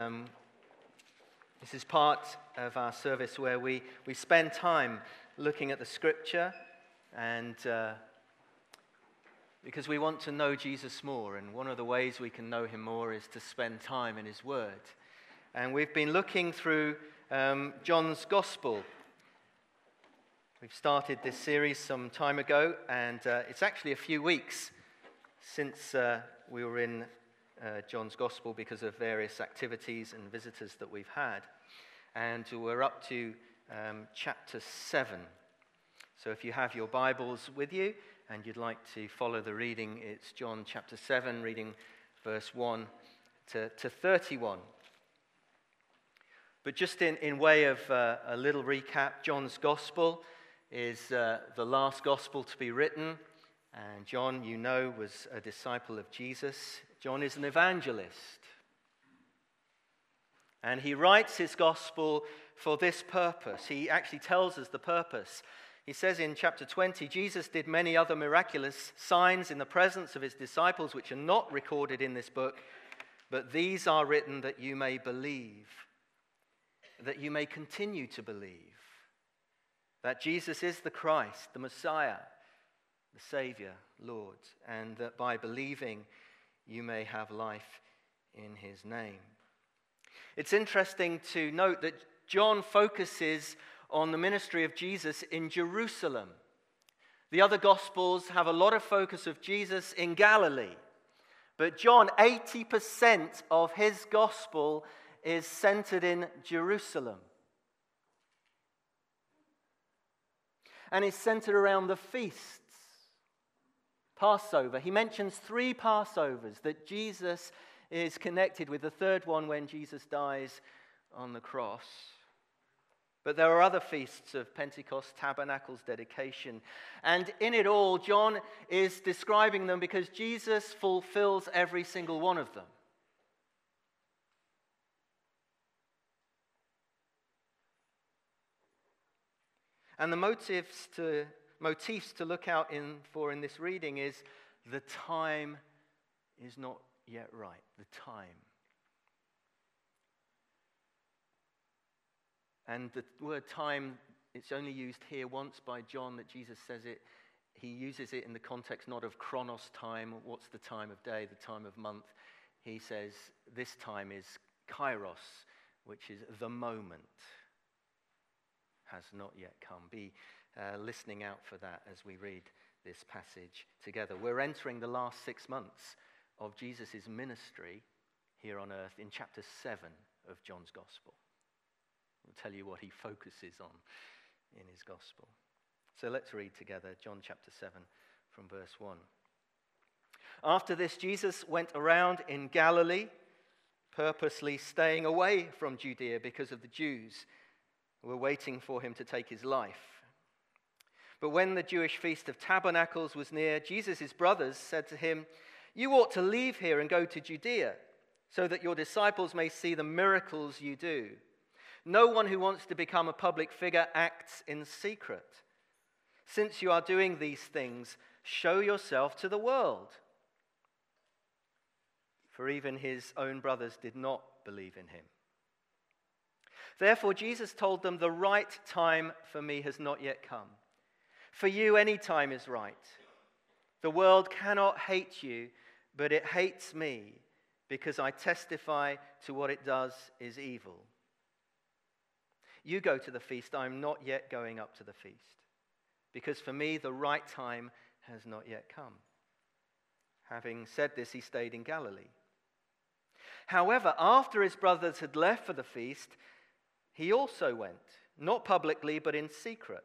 Um, this is part of our service where we, we spend time looking at the scripture and uh, because we want to know Jesus more. And one of the ways we can know him more is to spend time in his word. And we've been looking through um, John's gospel. We've started this series some time ago, and uh, it's actually a few weeks since uh, we were in uh, John's Gospel because of various activities and visitors that we've had. And we're up to um, chapter 7. So if you have your Bibles with you and you'd like to follow the reading, it's John chapter 7, reading verse 1 to, to 31. But just in, in way of uh, a little recap, John's Gospel is uh, the last Gospel to be written. And John, you know, was a disciple of Jesus. John is an evangelist. And he writes his gospel for this purpose. He actually tells us the purpose. He says in chapter 20 Jesus did many other miraculous signs in the presence of his disciples, which are not recorded in this book, but these are written that you may believe, that you may continue to believe, that Jesus is the Christ, the Messiah, the Savior, Lord, and that by believing, you may have life in his name. It's interesting to note that John focuses on the ministry of Jesus in Jerusalem. The other Gospels have a lot of focus of Jesus in Galilee. But John, 80% of his Gospel is centered in Jerusalem. And is centered around the feast Passover. He mentions three Passovers that Jesus is connected with, the third one when Jesus dies on the cross. But there are other feasts of Pentecost, Tabernacles, dedication. And in it all, John is describing them because Jesus fulfills every single one of them. And the motives to motifs to look out in, for in this reading is the time is not yet right. The time. And the word time, it's only used here once by John that Jesus says it. He uses it in the context not of chronos time, what's the time of day, the time of month. He says this time is kairos, which is the moment, has not yet come. Be uh, listening out for that as we read this passage together. We're entering the last six months of Jesus' ministry here on earth in chapter 7 of John's Gospel. I'll tell you what he focuses on in his Gospel. So let's read together John chapter 7 from verse 1. After this, Jesus went around in Galilee, purposely staying away from Judea because of the Jews who were waiting for him to take his life. But when the Jewish feast of tabernacles was near, Jesus' brothers said to him, You ought to leave here and go to Judea, so that your disciples may see the miracles you do. No one who wants to become a public figure acts in secret. Since you are doing these things, show yourself to the world. For even his own brothers did not believe in him. Therefore, Jesus told them, The right time for me has not yet come. For you, any time is right. The world cannot hate you, but it hates me because I testify to what it does is evil. You go to the feast. I'm not yet going up to the feast because for me, the right time has not yet come. Having said this, he stayed in Galilee. However, after his brothers had left for the feast, he also went, not publicly, but in secret.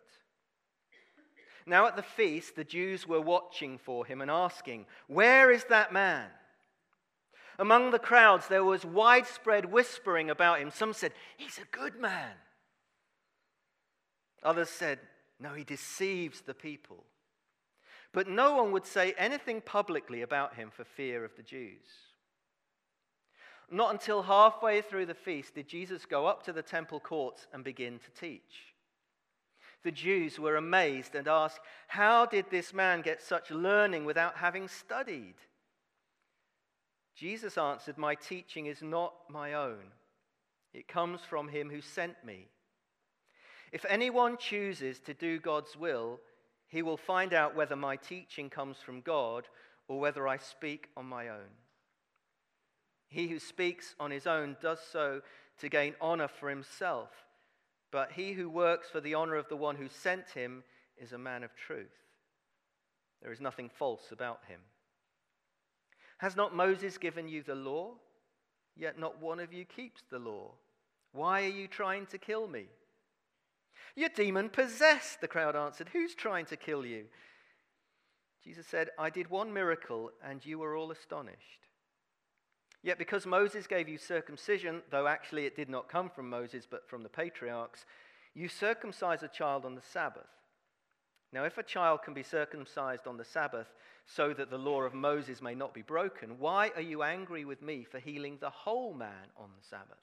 Now at the feast, the Jews were watching for him and asking, Where is that man? Among the crowds, there was widespread whispering about him. Some said, He's a good man. Others said, No, he deceives the people. But no one would say anything publicly about him for fear of the Jews. Not until halfway through the feast did Jesus go up to the temple courts and begin to teach the Jews were amazed and asked, How did this man get such learning without having studied? Jesus answered, My teaching is not my own. It comes from him who sent me. If anyone chooses to do God's will, he will find out whether my teaching comes from God or whether I speak on my own. He who speaks on his own does so to gain honor for himself, but he who works for the honor of the one who sent him is a man of truth. There is nothing false about him. Has not Moses given you the law? Yet not one of you keeps the law. Why are you trying to kill me? You're demon possessed, the crowd answered. Who's trying to kill you? Jesus said, I did one miracle, and you were all astonished. Yet because Moses gave you circumcision, though actually it did not come from Moses but from the patriarchs, you circumcise a child on the Sabbath. Now, if a child can be circumcised on the Sabbath so that the law of Moses may not be broken, why are you angry with me for healing the whole man on the Sabbath?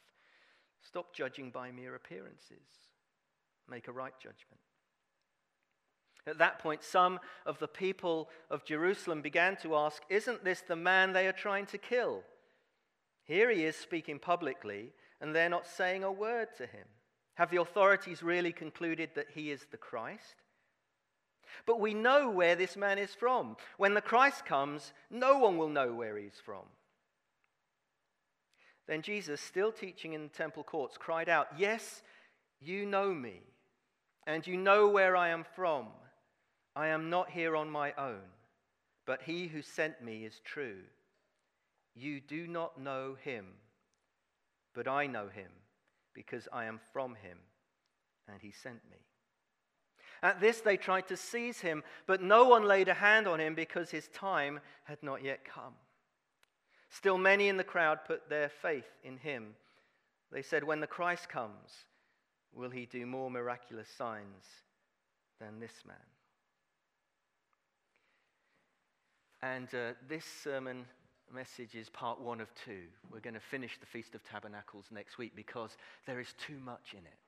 Stop judging by mere appearances. Make a right judgment. At that point, some of the people of Jerusalem began to ask, Isn't this the man they are trying to kill? Here he is speaking publicly, and they're not saying a word to him. Have the authorities really concluded that he is the Christ? But we know where this man is from. When the Christ comes, no one will know where he's from. Then Jesus, still teaching in the temple courts, cried out, Yes, you know me, and you know where I am from. I am not here on my own, but he who sent me is true. You do not know him, but I know him, because I am from him, and he sent me. At this, they tried to seize him, but no one laid a hand on him because his time had not yet come. Still, many in the crowd put their faith in him. They said, When the Christ comes, will he do more miraculous signs than this man? And uh, this sermon message is part one of two. We're going to finish the Feast of Tabernacles next week because there is too much in it.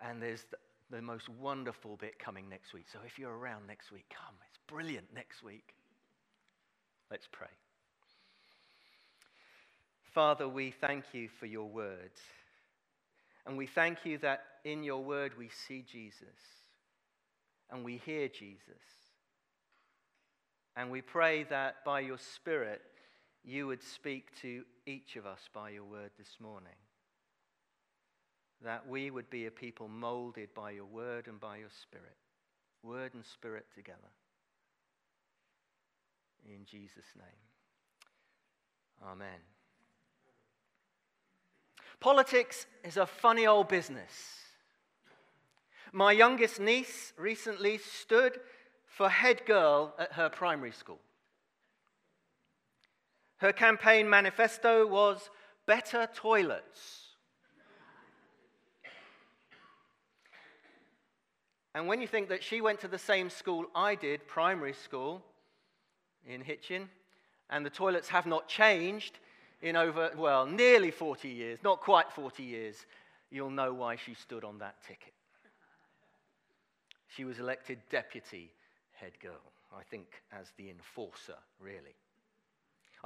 And there's the, the most wonderful bit coming next week. So if you're around next week, come. It's brilliant next week. Let's pray. Father, we thank you for your word. And we thank you that in your word we see Jesus and we hear Jesus. And we pray that by your Spirit you would speak to each of us by your word this morning. That we would be a people molded by your word and by your Spirit. Word and Spirit together. In Jesus' name. Amen. Politics is a funny old business. My youngest niece recently stood for head girl at her primary school. Her campaign manifesto was better toilets. And when you think that she went to the same school I did, primary school in Hitchin, and the toilets have not changed, in over, well, nearly 40 years, not quite 40 years, you'll know why she stood on that ticket. She was elected deputy head girl, I think, as the enforcer, really.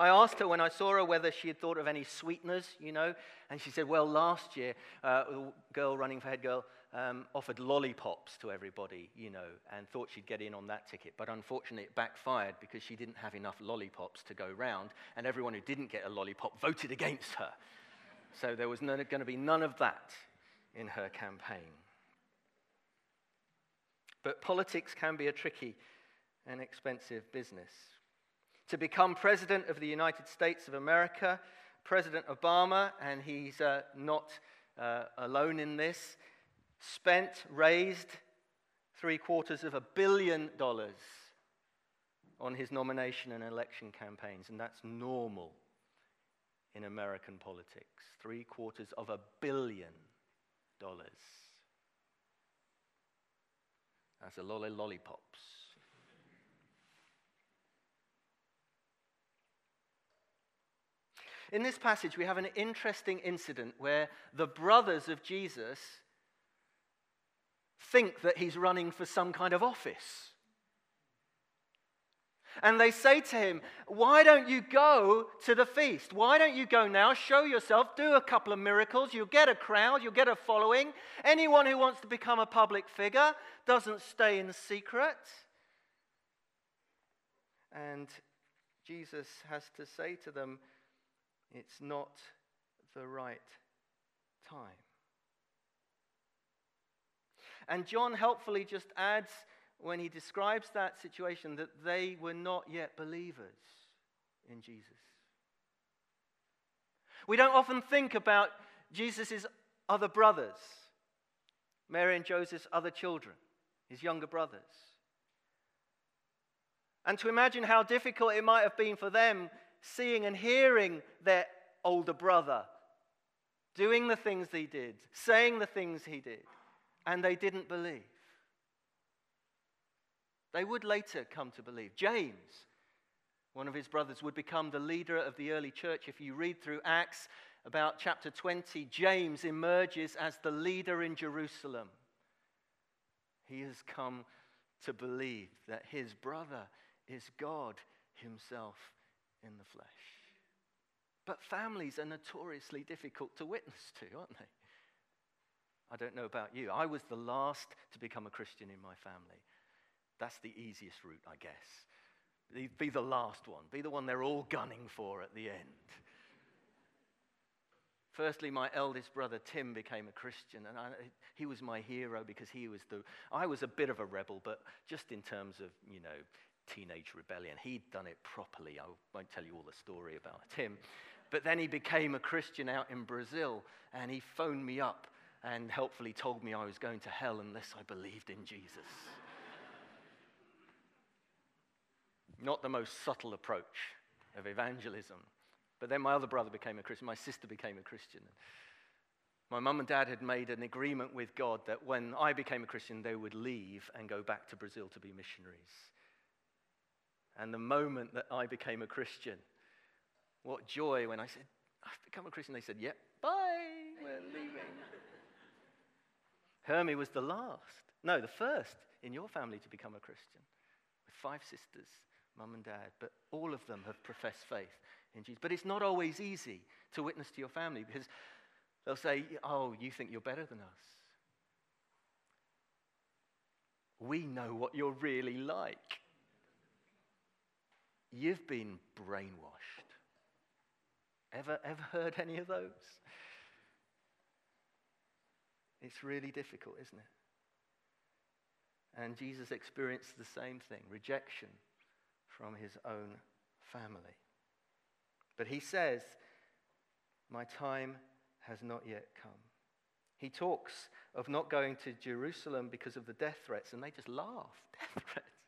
I asked her when I saw her whether she had thought of any sweeteners, you know, and she said, Well, last year, uh, a girl running for head girl um, offered lollipops to everybody, you know, and thought she'd get in on that ticket. But unfortunately, it backfired because she didn't have enough lollipops to go round, and everyone who didn't get a lollipop voted against her. So there was going to be none of that in her campaign. But politics can be a tricky and expensive business. To become president of the United States of America, President Obama, and he's uh, not uh, alone in this, spent, raised three quarters of a billion dollars on his nomination and election campaigns, and that's normal in American politics. Three quarters of a billion dollars. That's a lot of lollipops. In this passage, we have an interesting incident where the brothers of Jesus think that he's running for some kind of office. And they say to him, Why don't you go to the feast? Why don't you go now? Show yourself, do a couple of miracles. You'll get a crowd, you'll get a following. Anyone who wants to become a public figure doesn't stay in secret. And Jesus has to say to them, It's not the right time. And John helpfully just adds when he describes that situation that they were not yet believers in Jesus. We don't often think about Jesus' other brothers, Mary and Joseph's other children, his younger brothers. And to imagine how difficult it might have been for them seeing and hearing their older brother doing the things he did, saying the things he did, and they didn't believe. They would later come to believe. James, one of his brothers, would become the leader of the early church. If you read through Acts about chapter 20, James emerges as the leader in Jerusalem. He has come to believe that his brother is God himself in the flesh. But families are notoriously difficult to witness to, aren't they? I don't know about you. I was the last to become a Christian in my family. That's the easiest route, I guess. Be the last one, be the one they're all gunning for at the end. Firstly, my eldest brother Tim became a Christian, and I, he was my hero because he was the. I was a bit of a rebel, but just in terms of, you know, teenage rebellion. He'd done it properly. I won't tell you all the story about him. But then he became a Christian out in Brazil, and he phoned me up and helpfully told me I was going to hell unless I believed in Jesus. Not the most subtle approach of evangelism. But then my other brother became a Christian, my sister became a Christian. My mum and dad had made an agreement with God that when I became a Christian, they would leave and go back to Brazil to be missionaries. And the moment that I became a Christian, what joy when I said, I've become a Christian. They said, Yep, bye, we're leaving. Hermie was the last, no, the first in your family to become a Christian, with five sisters mum and dad, but all of them have professed faith in Jesus. But it's not always easy to witness to your family because they'll say, Oh, you think you're better than us. We know what you're really like. You've been brainwashed. Ever, ever heard any of those? It's really difficult, isn't it? And Jesus experienced the same thing rejection from his own family. But he says, My time has not yet come. He talks of not going to Jerusalem because of the death threats, and they just laugh. Death threats.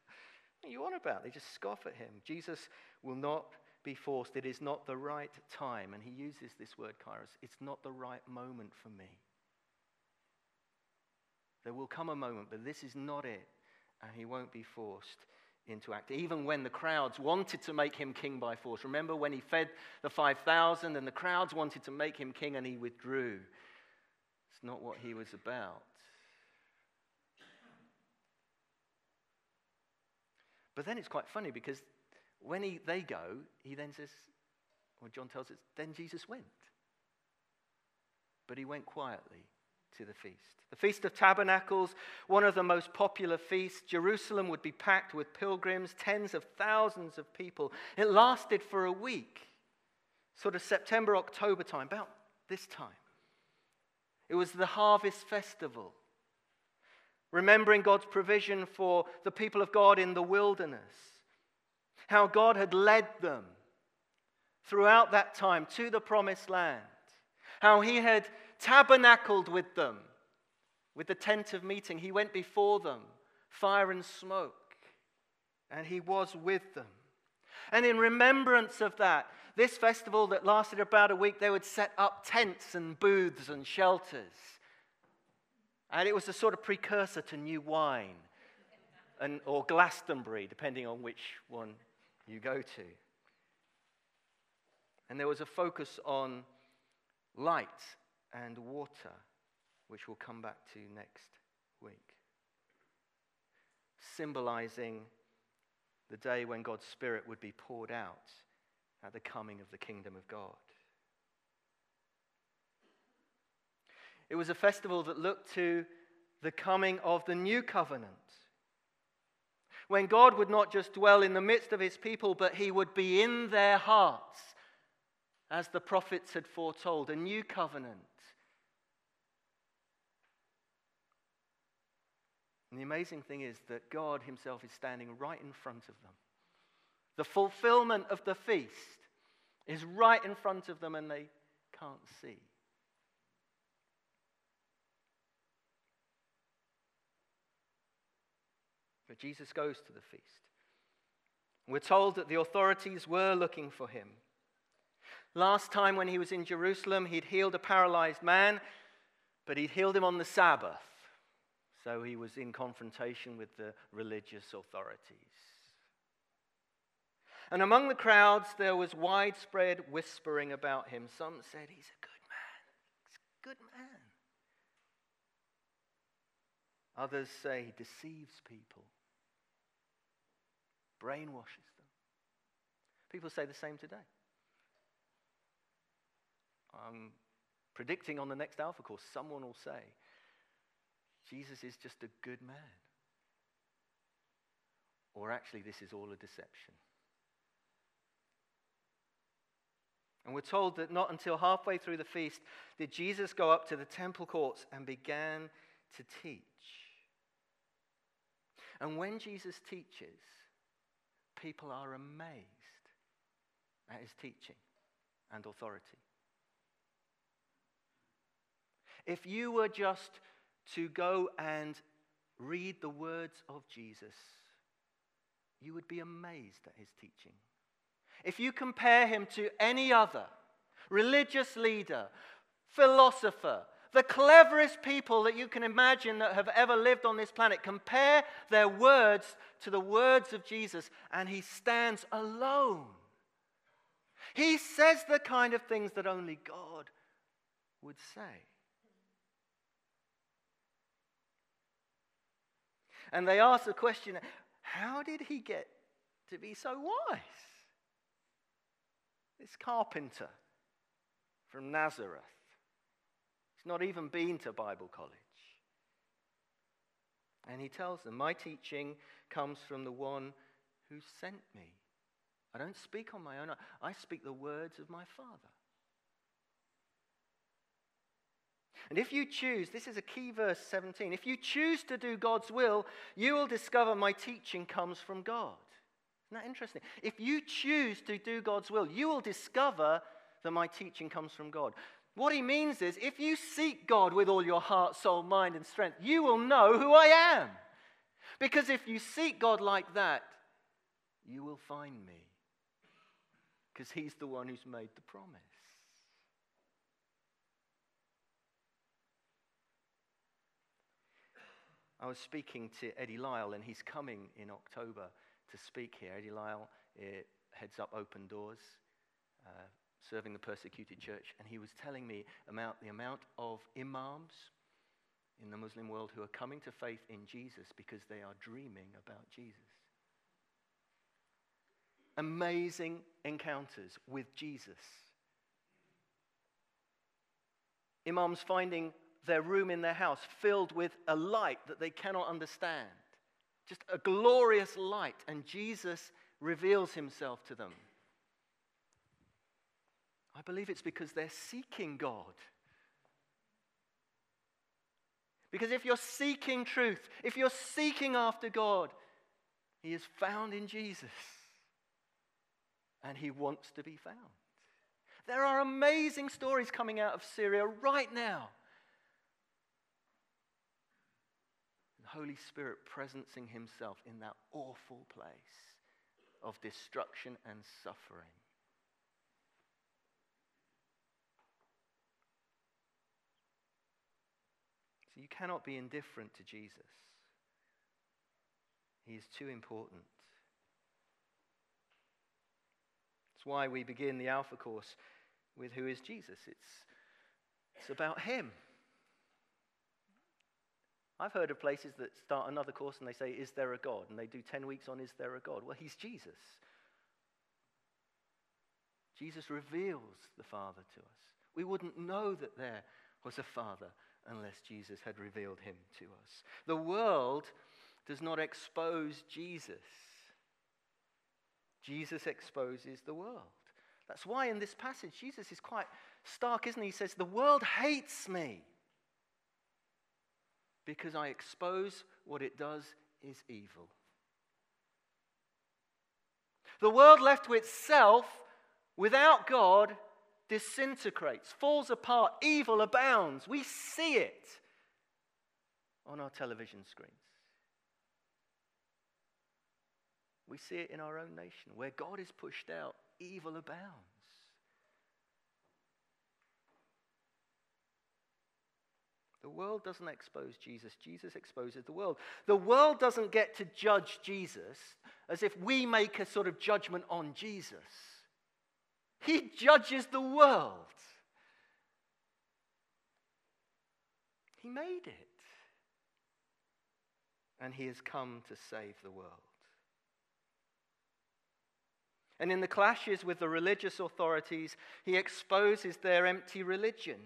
What are you on about? They just scoff at him. Jesus will not be forced. It is not the right time. And he uses this word, kairos. It's not the right moment for me. There will come a moment, but this is not it. And he won't be forced into act. Even when the crowds wanted to make him king by force. Remember when he fed the 5,000 and the crowds wanted to make him king and he withdrew? It's not what he was about. But then it's quite funny because when he, they go, he then says, well, John tells us, then Jesus went. But he went quietly to the feast. The Feast of Tabernacles, one of the most popular feasts. Jerusalem would be packed with pilgrims, tens of thousands of people. It lasted for a week, sort of September, October time, about this time. It was the harvest festival, remembering God's provision for the people of God in the wilderness, how God had led them throughout that time to the promised land, how He had tabernacled with them with the tent of meeting. He went before them, fire and smoke, and he was with them. And in remembrance of that, this festival that lasted about a week, they would set up tents and booths and shelters. And it was a sort of precursor to new wine and, or Glastonbury, depending on which one you go to. And there was a focus on light and water, which we'll come back to next week. Symbolizing the day when God's Spirit would be poured out at the coming of the kingdom of God. It was a festival that looked to the coming of the new covenant. When God would not just dwell in the midst of his people, but he would be in their hearts, as the prophets had foretold, a new covenant. And the amazing thing is that God himself is standing right in front of them. The fulfillment of the feast is right in front of them and they can't see. But Jesus goes to the feast. We're told that the authorities were looking for him. Last time when he was in Jerusalem, he'd healed a paralyzed man, but he'd healed him on the Sabbath. So he was in confrontation with the religious authorities. And among the crowds, there was widespread whispering about him. Some said, He's a good man. He's a good man. Others say he deceives people, brainwashes them. People say the same today. I'm predicting on the next Alpha course, someone will say, Jesus is just a good man. Or actually, this is all a deception. And we're told that not until halfway through the feast did Jesus go up to the temple courts and began to teach. And when Jesus teaches, people are amazed at his teaching and authority. If you were just to go and read the words of Jesus, you would be amazed at his teaching. If you compare him to any other religious leader, philosopher, the cleverest people that you can imagine that have ever lived on this planet, compare their words to the words of Jesus, and he stands alone. He says the kind of things that only God would say. And they ask the question how did he get to be so wise? This carpenter from Nazareth. He's not even been to Bible college. And he tells them, My teaching comes from the one who sent me. I don't speak on my own, I speak the words of my Father. And if you choose, this is a key verse 17, if you choose to do God's will, you will discover my teaching comes from God. Isn't that interesting? If you choose to do God's will, you will discover that my teaching comes from God. What he means is if you seek God with all your heart, soul, mind, and strength, you will know who I am. Because if you seek God like that, you will find me. Because he's the one who's made the promise. I was speaking to Eddie Lyle, and he's coming in October to speak here. Eddie Lyle heads up Open Doors, uh, serving the persecuted church, and he was telling me about the amount of imams in the Muslim world who are coming to faith in Jesus because they are dreaming about Jesus. Amazing encounters with Jesus. Imams finding their room in their house filled with a light that they cannot understand. Just a glorious light, and Jesus reveals himself to them. I believe it's because they're seeking God. Because if you're seeking truth, if you're seeking after God, He is found in Jesus. And He wants to be found. There are amazing stories coming out of Syria right now The Holy Spirit presencing himself in that awful place of destruction and suffering. You cannot be indifferent to Jesus. He is too important. That's why we begin the Alpha course with Who is Jesus? It's, it's about Him. I've heard of places that start another course and they say, Is there a God? And they do 10 weeks on, Is there a God? Well, he's Jesus. Jesus reveals the Father to us. We wouldn't know that there was a Father unless Jesus had revealed him to us. The world does not expose Jesus, Jesus exposes the world. That's why in this passage, Jesus is quite stark, isn't he? He says, The world hates me because I expose what it does is evil. The world left to itself without God disintegrates, falls apart, evil abounds. We see it on our television screens. We see it in our own nation. Where God is pushed out, evil abounds. The world doesn't expose Jesus, Jesus exposes the world. The world doesn't get to judge Jesus as if we make a sort of judgment on Jesus. He judges the world. He made it. And he has come to save the world. And in the clashes with the religious authorities, he exposes their empty religion.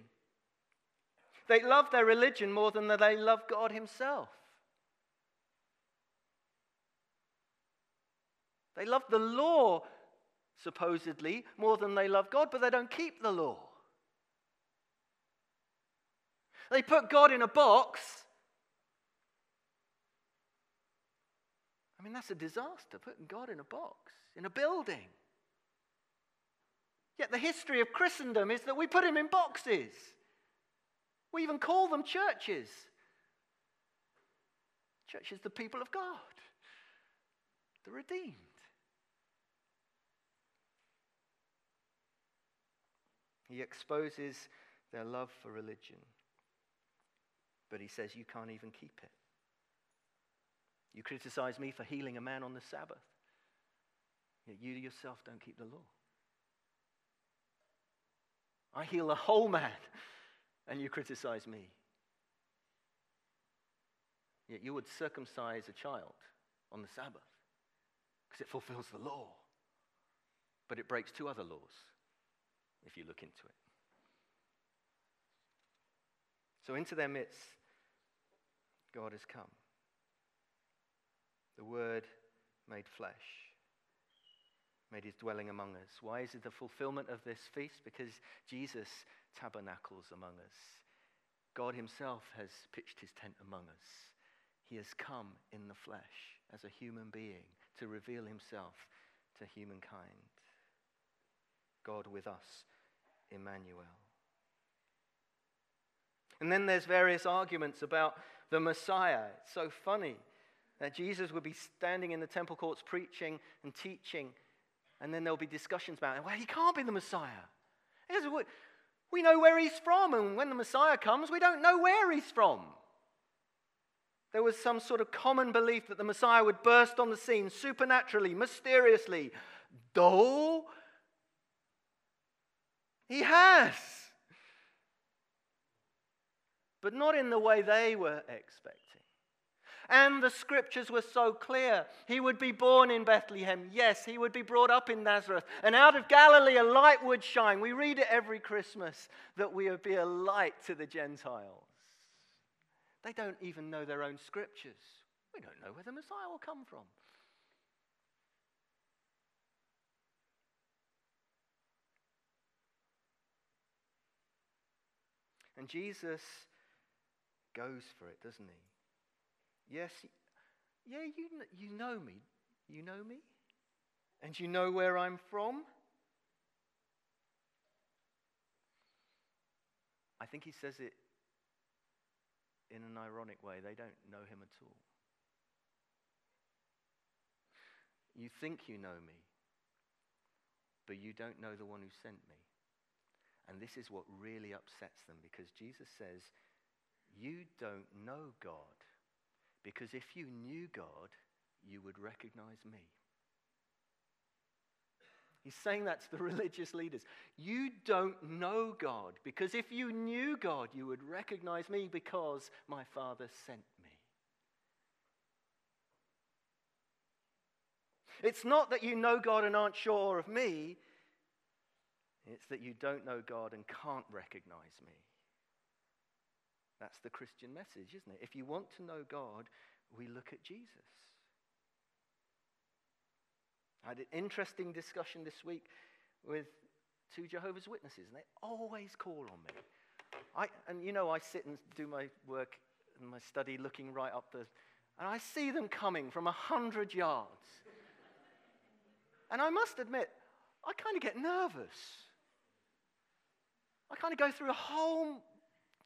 They love their religion more than they love God himself. They love the law supposedly, more than they love God, but they don't keep the law. They put God in a box. I mean, that's a disaster, putting God in a box, in a building. Yet the history of Christendom is that we put him in boxes. We even call them churches. Churches, the people of God, the redeemed. He exposes their love for religion. But he says, You can't even keep it. You criticize me for healing a man on the Sabbath, yet you yourself don't keep the law. I heal a whole man, and you criticize me. Yet you would circumcise a child on the Sabbath because it fulfills the law, but it breaks two other laws if you look into it. So, into their midst, God has come. The Word made flesh, made his dwelling among us. Why is it the fulfillment of this feast? Because Jesus tabernacles among us. God himself has pitched his tent among us. He has come in the flesh as a human being to reveal himself to humankind. God with us Emmanuel. And then there's various arguments about the Messiah. It's so funny that Jesus would be standing in the temple courts preaching and teaching, and then there'll be discussions about, well, he can't be the Messiah. We know where he's from, and when the Messiah comes, we don't know where he's from. There was some sort of common belief that the Messiah would burst on the scene supernaturally, mysteriously. Though he has. But not in the way they were expecting. And the scriptures were so clear. He would be born in Bethlehem. Yes, he would be brought up in Nazareth. And out of Galilee a light would shine. We read it every Christmas that we would be a light to the Gentiles. They don't even know their own scriptures. We don't know where the Messiah will come from. And Jesus goes for it, doesn't he? Yes, yeah, you, you know me. You know me? And you know where I'm from? I think he says it in an ironic way. They don't know him at all. You think you know me, but you don't know the one who sent me. And this is what really upsets them because Jesus says, You don't know God. Because if you knew God, you would recognize me. He's saying that to the religious leaders. You don't know God, because if you knew God, you would recognize me because my Father sent me. It's not that you know God and aren't sure of me, it's that you don't know God and can't recognize me. That's the Christian message, isn't it? If you want to know God, we look at Jesus. I had an interesting discussion this week with two Jehovah's Witnesses, and they always call on me. I, and you know, I sit and do my work and my study looking right up the, and I see them coming from a hundred yards. and I must admit, I kind of get nervous. I kind of go through a whole,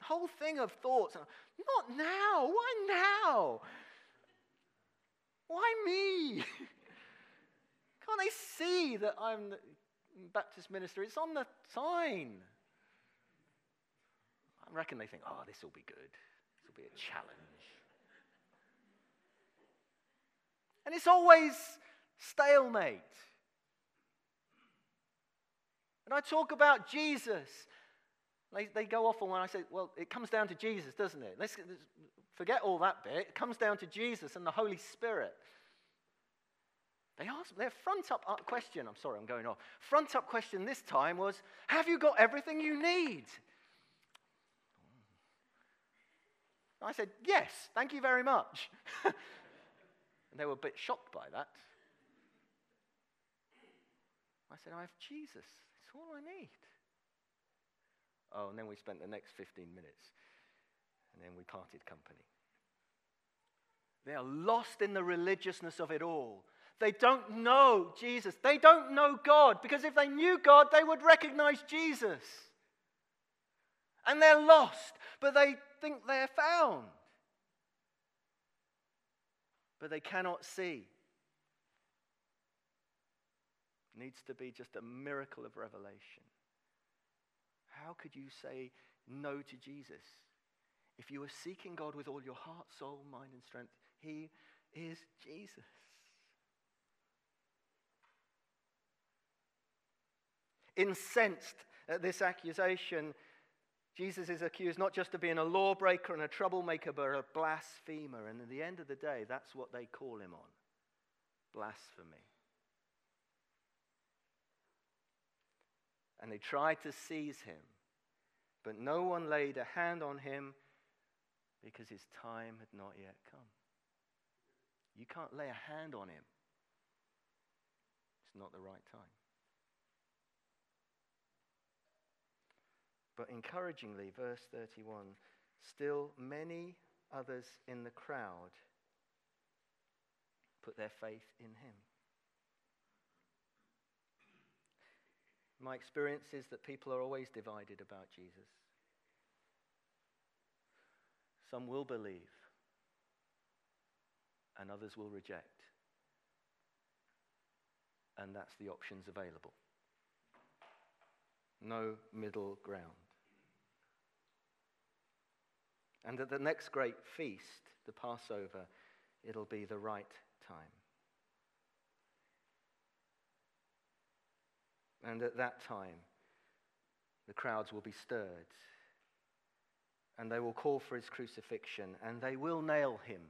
whole thing of thoughts. Not now. Why now? Why me? Can't they see that I'm the Baptist minister? It's on the sign. I reckon they think, oh, this will be good. This will be a challenge. And it's always stalemate. And I talk about Jesus. They, they go off on when I say, well, it comes down to Jesus, doesn't it? Let's, let's forget all that bit. It comes down to Jesus and the Holy Spirit. They asked their front up question. I'm sorry, I'm going off. Front up question this time was Have you got everything you need? I said, Yes, thank you very much. and they were a bit shocked by that. I said, I have Jesus. It's all I need. Oh, and then we spent the next 15 minutes. And then we parted company. They are lost in the religiousness of it all. They don't know Jesus. They don't know God because if they knew God, they would recognize Jesus. And they're lost, but they think they're found. But they cannot see. Needs to be just a miracle of revelation. How could you say no to Jesus? If you are seeking God with all your heart, soul, mind, and strength, He is Jesus. Incensed at this accusation, Jesus is accused not just of being a lawbreaker and a troublemaker, but a blasphemer. And at the end of the day, that's what they call him on blasphemy. And they tried to seize him, but no one laid a hand on him because his time had not yet come. You can't lay a hand on him, it's not the right time. But encouragingly, verse 31 still many others in the crowd put their faith in him. My experience is that people are always divided about Jesus. Some will believe, and others will reject. And that's the options available. No middle ground. And at the next great feast, the Passover, it'll be the right time. And at that time, the crowds will be stirred. And they will call for his crucifixion. And they will nail him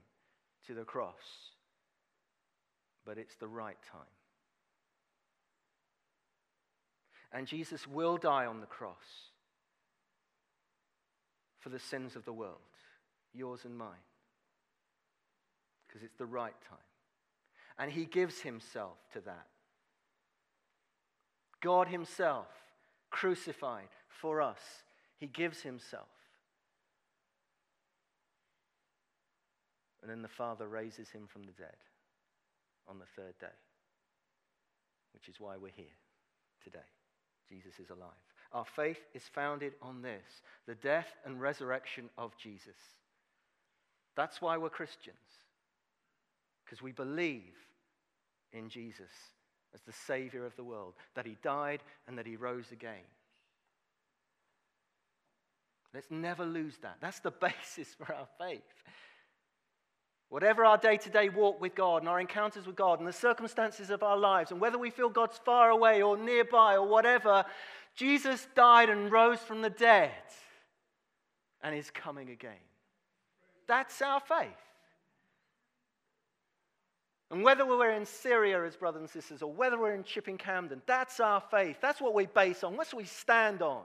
to the cross. But it's the right time. And Jesus will die on the cross for the sins of the world, yours and mine, because it's the right time. And he gives himself to that. God himself crucified for us, he gives himself. And then the Father raises him from the dead on the third day, which is why we're here today. Jesus is alive. Our faith is founded on this the death and resurrection of Jesus. That's why we're Christians, because we believe in Jesus as the Savior of the world, that He died and that He rose again. Let's never lose that. That's the basis for our faith. Whatever our day to day walk with God and our encounters with God and the circumstances of our lives, and whether we feel God's far away or nearby or whatever, Jesus died and rose from the dead and is coming again. That's our faith. And whether we're in Syria as brothers and sisters or whether we're in Chipping Campden, that's our faith. That's what we base on. That's what we stand on.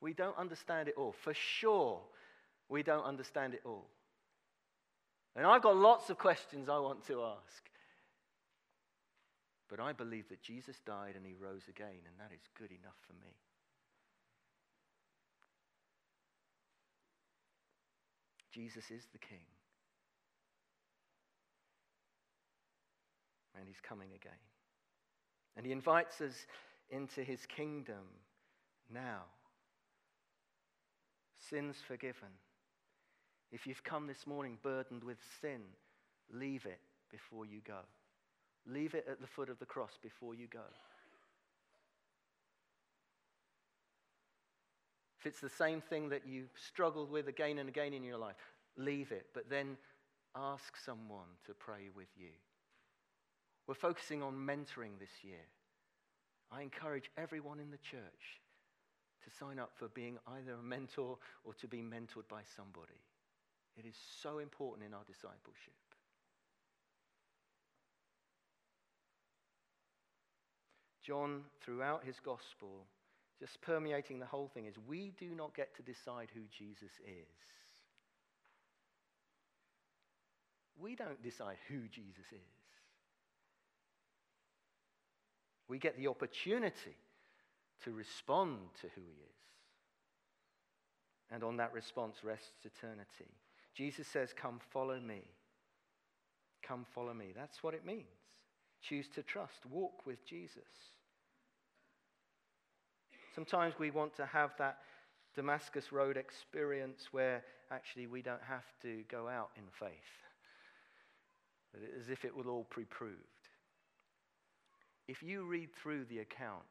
We don't understand it all. For sure, we don't understand it all. And I've got lots of questions I want to ask. But I believe that Jesus died and he rose again, and that is good enough for me. Jesus is the King. And he's coming again. And he invites us into his kingdom now. Sins forgiven. If you've come this morning burdened with sin, leave it before you go. Leave it at the foot of the cross before you go. If it's the same thing that you struggled with again and again in your life, leave it, but then ask someone to pray with you. We're focusing on mentoring this year. I encourage everyone in the church to sign up for being either a mentor or to be mentored by somebody. It is so important in our discipleship. John, throughout his gospel, just permeating the whole thing, is we do not get to decide who Jesus is. We don't decide who Jesus is. We get the opportunity to respond to who he is. And on that response rests eternity. Jesus says, Come follow me. Come follow me. That's what it means. Choose to trust, walk with Jesus. Sometimes we want to have that Damascus Road experience where actually we don't have to go out in faith, as if it were all pre proved. If you read through the account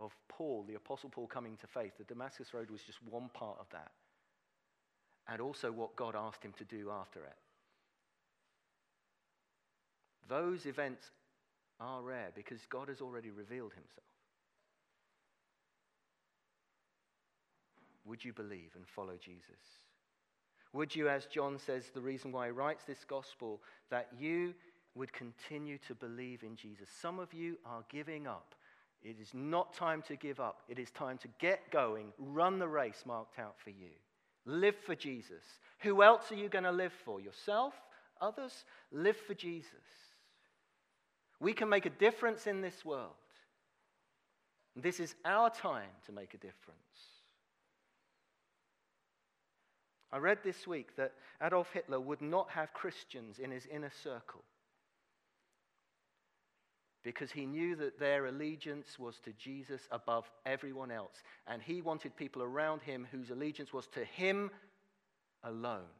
of Paul, the Apostle Paul coming to faith, the Damascus Road was just one part of that, and also what God asked him to do after it. Those events are rare because God has already revealed himself. Would you believe and follow Jesus? Would you, as John says, the reason why he writes this gospel, that you would continue to believe in Jesus? Some of you are giving up. It is not time to give up. It is time to get going, run the race marked out for you. Live for Jesus. Who else are you going to live for? Yourself? Others? Live for Jesus. We can make a difference in this world. This is our time to make a difference. I read this week that Adolf Hitler would not have Christians in his inner circle because he knew that their allegiance was to Jesus above everyone else. And he wanted people around him whose allegiance was to him alone.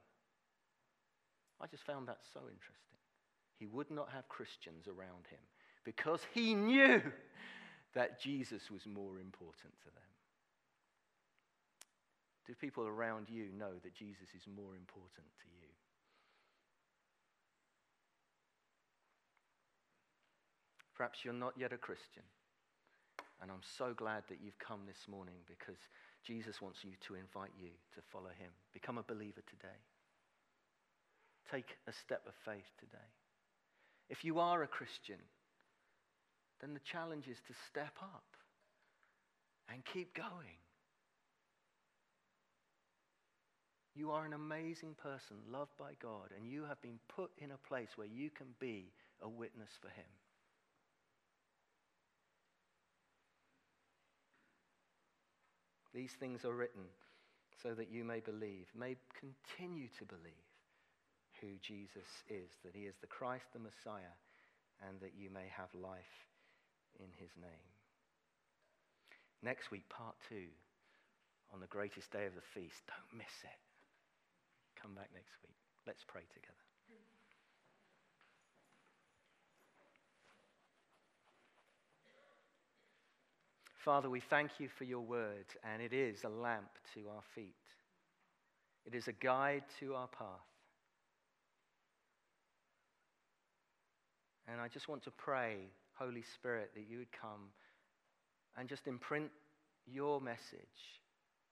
I just found that so interesting. He would not have Christians around him because he knew that Jesus was more important to them. Do people around you know that Jesus is more important to you? Perhaps you're not yet a Christian. And I'm so glad that you've come this morning because Jesus wants you to invite you to follow him. Become a believer today. Take a step of faith today. If you are a Christian, then the challenge is to step up and keep going. You are an amazing person, loved by God, and you have been put in a place where you can be a witness for Him. These things are written so that you may believe, may continue to believe who Jesus is, that He is the Christ, the Messiah, and that you may have life in His name. Next week, part two, on the greatest day of the feast. Don't miss it come back next week. Let's pray together. Father, we thank you for your word, and it is a lamp to our feet. It is a guide to our path. And I just want to pray, Holy Spirit, that you would come and just imprint your message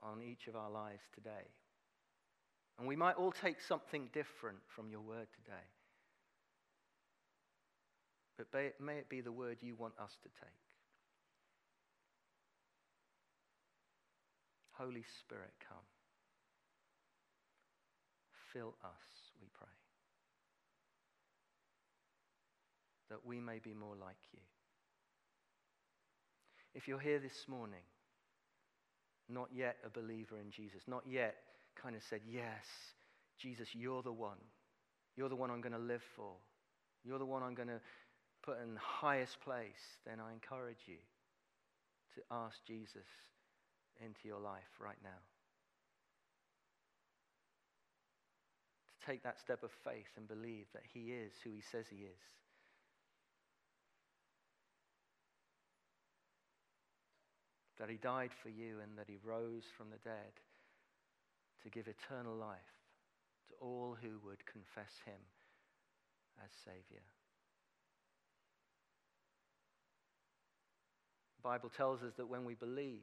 on each of our lives today. And we might all take something different from your word today. But may it be the word you want us to take. Holy Spirit, come. Fill us, we pray, that we may be more like you. If you're here this morning, not yet a believer in Jesus, not yet kind of said, Yes, Jesus, you're the one. You're the one I'm going to live for. You're the one I'm going to put in the highest place, then I encourage you to ask Jesus into your life right now. To take that step of faith and believe that He is who He says He is. That He died for you and that He rose from the dead to give eternal life to all who would confess Him as Savior. The Bible tells us that when we believe,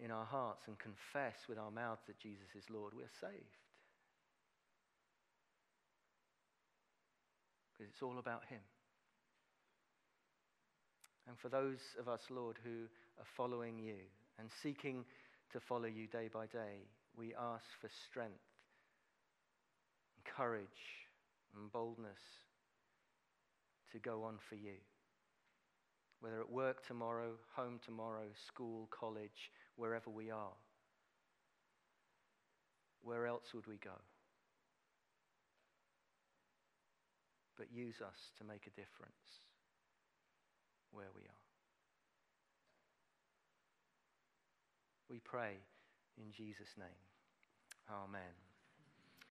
in our hearts and confess with our mouths that Jesus is Lord, we're saved. Because it's all about Him. And for those of us, Lord, who are following you and seeking to follow you day by day, we ask for strength, and courage, and boldness to go on for you. Whether at work tomorrow, home tomorrow, school, college, wherever we are. Where else would we go? But use us to make a difference where we are. We pray in Jesus' name. Amen.